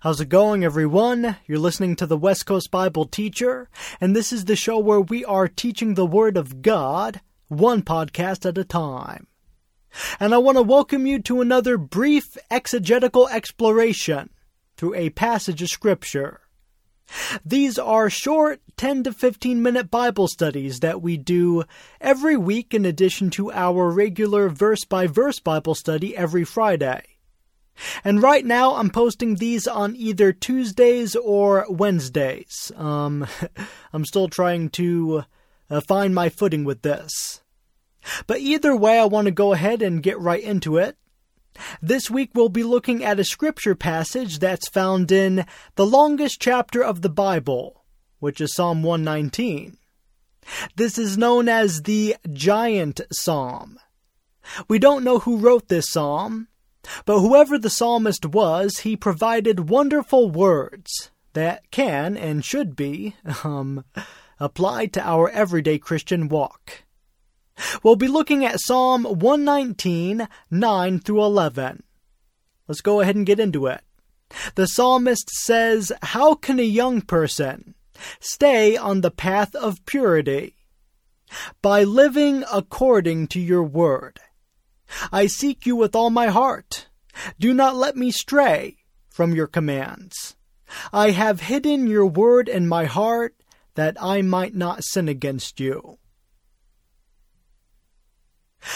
How's it going, everyone? You're listening to the West Coast Bible Teacher, and this is the show where we are teaching the Word of God, one podcast at a time. And I want to welcome you to another brief exegetical exploration through a passage of Scripture. These are short 10 to 15 minute Bible studies that we do every week in addition to our regular verse by verse Bible study every Friday. And right now, I'm posting these on either Tuesdays or Wednesdays. Um, I'm still trying to uh, find my footing with this. But either way, I want to go ahead and get right into it. This week, we'll be looking at a scripture passage that's found in the longest chapter of the Bible, which is Psalm 119. This is known as the Giant Psalm. We don't know who wrote this psalm, but whoever the psalmist was, he provided wonderful words that can and should be um, applied to our everyday Christian walk. We'll be looking at Psalm 119, 9 through 11. Let's go ahead and get into it. The psalmist says, How can a young person stay on the path of purity? By living according to your word. I seek you with all my heart. Do not let me stray from your commands. I have hidden your word in my heart that I might not sin against you.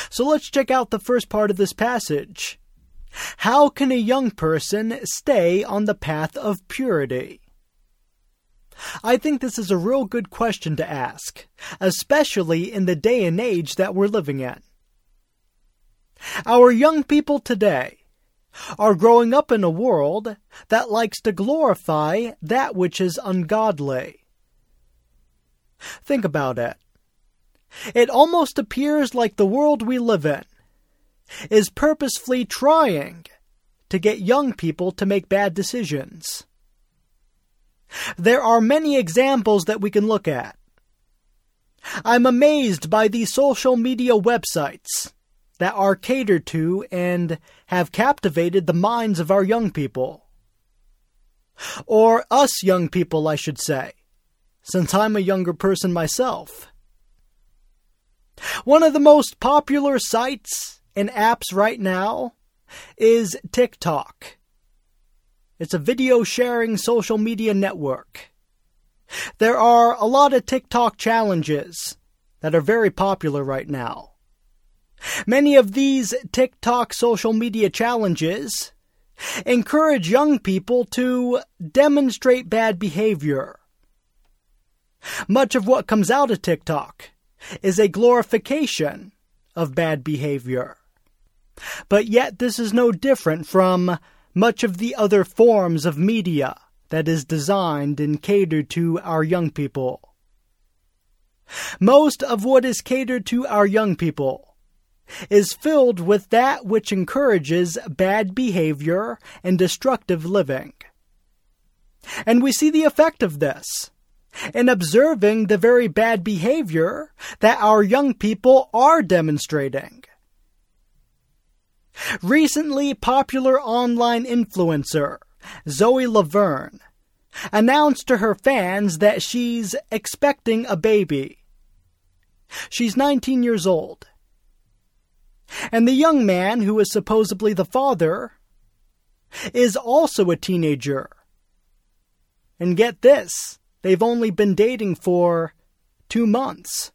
So let's check out the first part of this passage. How can a young person stay on the path of purity? I think this is a real good question to ask, especially in the day and age that we're living in. Our young people today are growing up in a world that likes to glorify that which is ungodly. Think about it. It almost appears like the world we live in is purposefully trying to get young people to make bad decisions. There are many examples that we can look at. I'm amazed by these social media websites that are catered to and have captivated the minds of our young people. Or us young people, I should say, since I'm a younger person myself. One of the most popular sites and apps right now is TikTok. It's a video sharing social media network. There are a lot of TikTok challenges that are very popular right now. Many of these TikTok social media challenges encourage young people to demonstrate bad behavior. Much of what comes out of TikTok is a glorification of bad behavior. But yet, this is no different from much of the other forms of media that is designed and catered to our young people. Most of what is catered to our young people is filled with that which encourages bad behavior and destructive living. And we see the effect of this in observing the very bad behavior that our young people are demonstrating. Recently, popular online influencer Zoe Laverne announced to her fans that she's expecting a baby. She's 19 years old and the young man, who is supposedly the father, is also a teenager. And get this, they've only been dating for two months.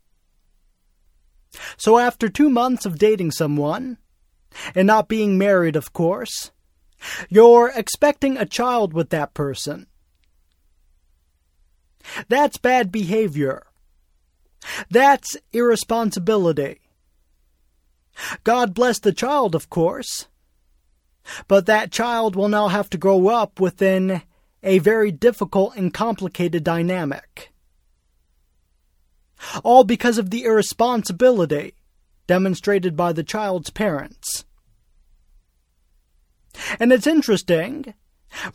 So after two months of dating someone, and not being married, of course, you're expecting a child with that person. That's bad behavior. That's irresponsibility. God bless the child, of course. But that child will now have to grow up within a very difficult and complicated dynamic. All because of the irresponsibility demonstrated by the child's parents. And it's interesting,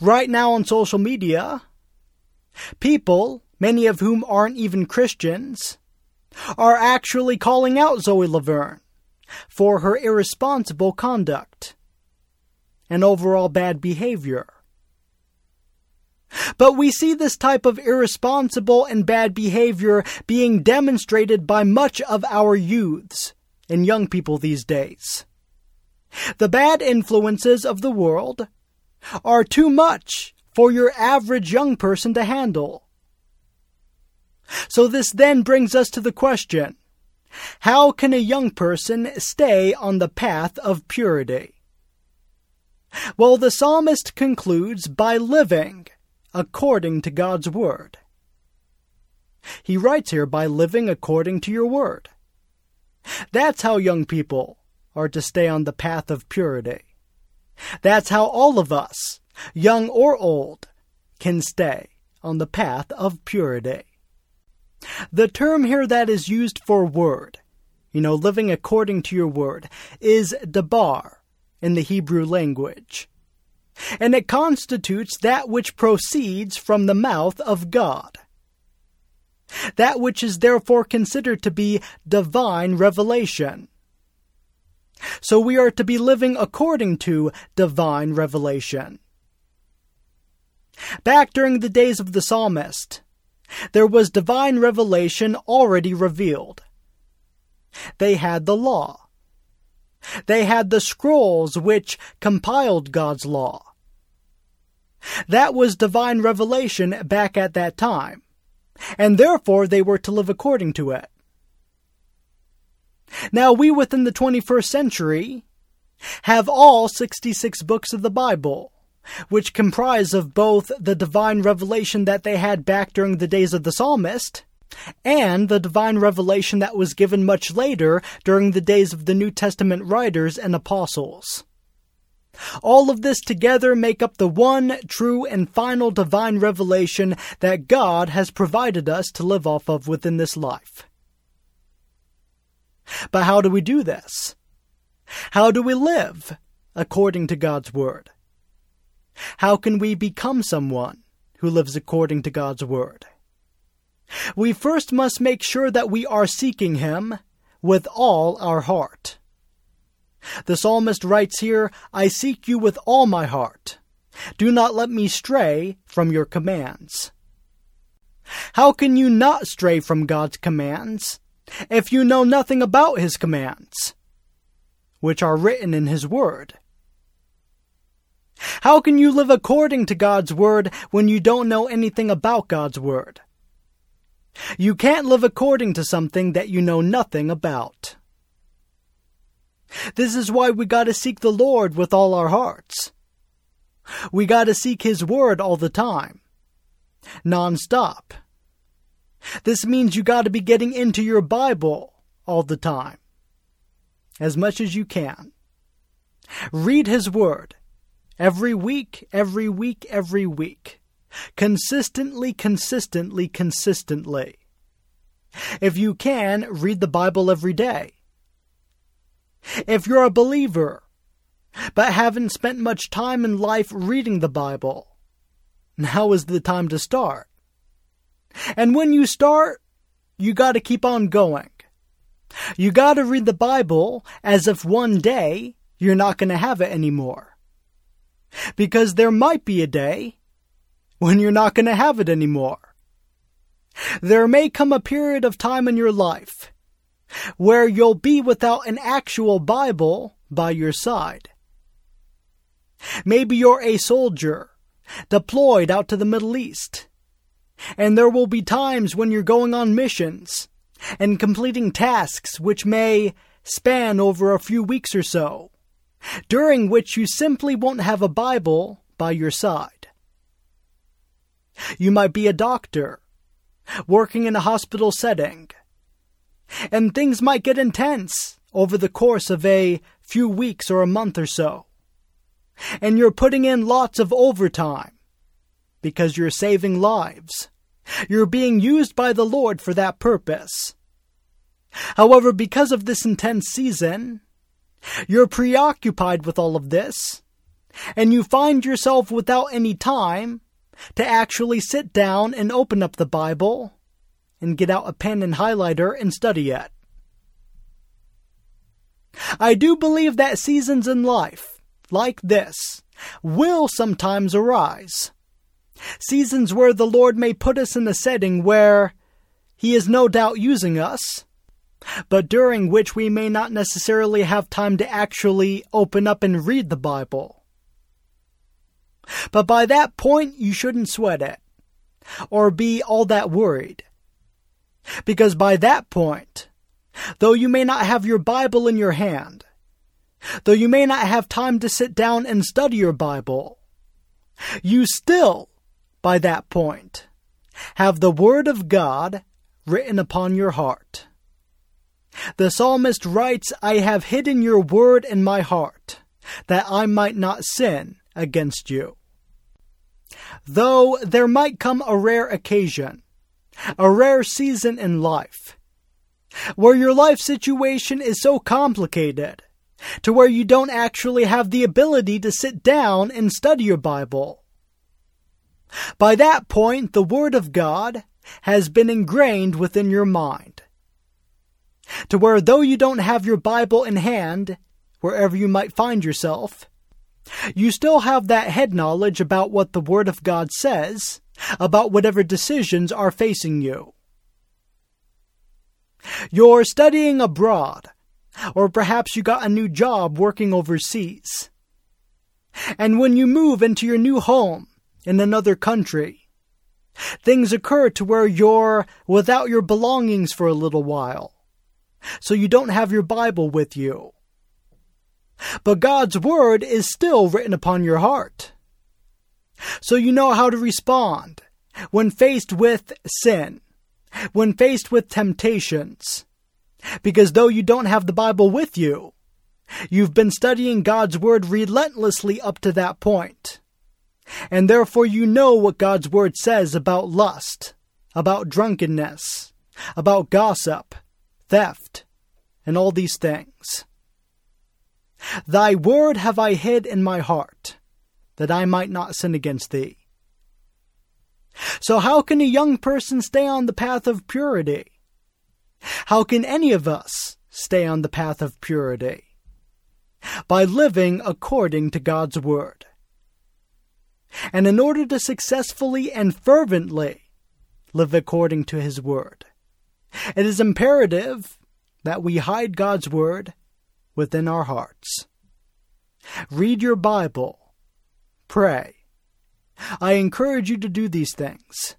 right now on social media, people, many of whom aren't even Christians, are actually calling out Zoe Laverne for her irresponsible conduct and overall bad behavior. But we see this type of irresponsible and bad behavior being demonstrated by much of our youths and young people these days. The bad influences of the world are too much for your average young person to handle. So this then brings us to the question, how can a young person stay on the path of purity? Well, the psalmist concludes by living according to God's word. He writes here by living according to your word. That's how young people are to stay on the path of purity. That's how all of us, young or old, can stay on the path of purity. The term here that is used for word, you know, living according to your word, is dabar in the Hebrew language. And it constitutes that which proceeds from the mouth of God. That which is therefore considered to be divine revelation. So we are to be living according to divine revelation. Back during the days of the psalmist, there was divine revelation already revealed. They had the law. They had the scrolls which compiled God's law. That was divine revelation back at that time, and therefore they were to live according to it. Now, we within the 21st century have all 66 books of the Bible, which comprise of both the divine revelation that they had back during the days of the psalmist and the divine revelation that was given much later during the days of the New Testament writers and apostles. All of this together make up the one true and final divine revelation that God has provided us to live off of within this life. But how do we do this? How do we live according to God's Word? How can we become someone who lives according to God's Word? We first must make sure that we are seeking Him with all our heart. The psalmist writes here, I seek you with all my heart. Do not let me stray from your commands. How can you not stray from God's commands if you know nothing about his commands, which are written in his word? How can you live according to God's word when you don't know anything about God's word? You can't live according to something that you know nothing about. This is why we gotta seek the Lord with all our hearts. We gotta seek His Word all the time. Non-stop. This means you gotta be getting into your Bible all the time. As much as you can. Read His Word. Every week, every week, every week. Consistently, consistently, consistently. If you can, read the Bible every day. If you're a believer, but haven't spent much time in life reading the Bible, now is the time to start. And when you start, you gotta keep on going. You gotta read the Bible as if one day you're not gonna have it anymore. Because there might be a day when you're not gonna have it anymore. There may come a period of time in your life where you'll be without an actual Bible by your side. Maybe you're a soldier deployed out to the Middle East, and there will be times when you're going on missions and completing tasks which may span over a few weeks or so, during which you simply won't have a Bible by your side. You might be a doctor, working in a hospital setting, and things might get intense over the course of a few weeks or a month or so. And you're putting in lots of overtime because you're saving lives. You're being used by the Lord for that purpose. However, because of this intense season, you're preoccupied with all of this, and you find yourself without any time to actually sit down and open up the Bible and get out a pen and highlighter and study it. I do believe that seasons in life, like this, will sometimes arise. Seasons where the Lord may put us in a setting where He is no doubt using us, but during which we may not necessarily have time to actually open up and read the Bible. But by that point, you shouldn't sweat it, or be all that worried. Because by that point, though you may not have your Bible in your hand, though you may not have time to sit down and study your Bible, you still, by that point, have the Word of God written upon your heart. The psalmist writes, I have hidden your word in my heart, that I might not sin against you. Though there might come a rare occasion, a rare season in life, where your life situation is so complicated to where you don't actually have the ability to sit down and study your Bible. By that point, the Word of God has been ingrained within your mind. To where though you don't have your Bible in hand, wherever you might find yourself, you still have that head knowledge about what the Word of God says, about whatever decisions are facing you. You're studying abroad, or perhaps you got a new job working overseas. And when you move into your new home in another country, things occur to where you're without your belongings for a little while. So you don't have your Bible with you. But God's Word is still written upon your heart. So you know how to respond when faced with sin when faced with temptations. Because though you don't have the Bible with you, you've been studying God's Word relentlessly up to that point. And therefore you know what God's Word says about lust, about drunkenness, about gossip, theft, and all these things. Thy word have I hid in my heart, that I might not sin against thee. So, how can a young person stay on the path of purity? How can any of us stay on the path of purity? By living according to God's Word. And in order to successfully and fervently live according to His Word, it is imperative that we hide God's Word within our hearts. Read your Bible, pray, I encourage you to do these things.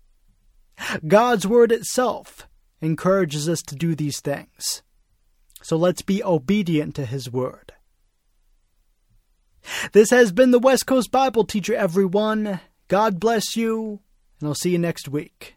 God's Word itself encourages us to do these things. So let's be obedient to His Word. This has been the West Coast Bible Teacher, everyone. God bless you, and I'll see you next week.